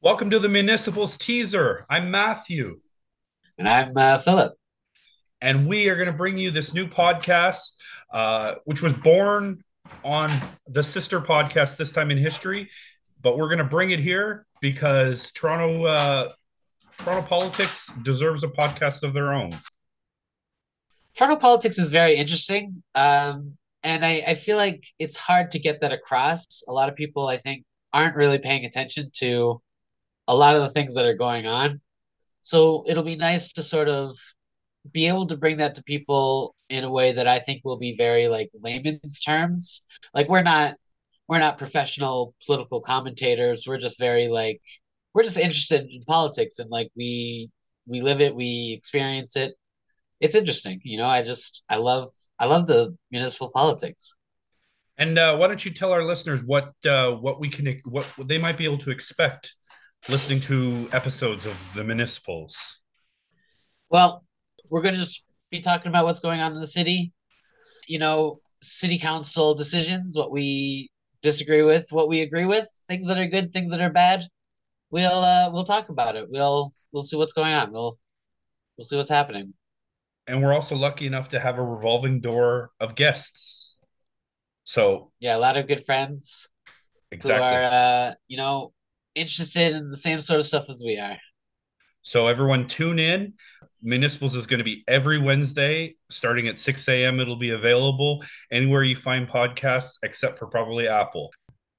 Welcome to the Municipals teaser. I'm Matthew. And I'm uh, Philip. And we are going to bring you this new podcast, uh, which was born on the sister podcast this time in history. But we're going to bring it here because Toronto, uh, Toronto politics deserves a podcast of their own. Toronto politics is very interesting. Um, and I, I feel like it's hard to get that across. A lot of people, I think, aren't really paying attention to a lot of the things that are going on. So it'll be nice to sort of be able to bring that to people in a way that I think will be very like layman's terms. Like we're not we're not professional political commentators. We're just very like we're just interested in politics and like we we live it, we experience it. It's interesting, you know. I just I love I love the municipal politics. And uh, why don't you tell our listeners what uh, what we can what they might be able to expect listening to episodes of the municipals? Well, we're going to just be talking about what's going on in the city. You know, city council decisions, what we disagree with, what we agree with, things that are good, things that are bad. We'll uh, we'll talk about it. We'll we'll see what's going on. We'll we'll see what's happening. And we're also lucky enough to have a revolving door of guests. So yeah, a lot of good friends exactly. who are uh, you know interested in the same sort of stuff as we are. So everyone tune in. Municipals is going to be every Wednesday starting at 6 a.m. It'll be available anywhere you find podcasts except for probably Apple.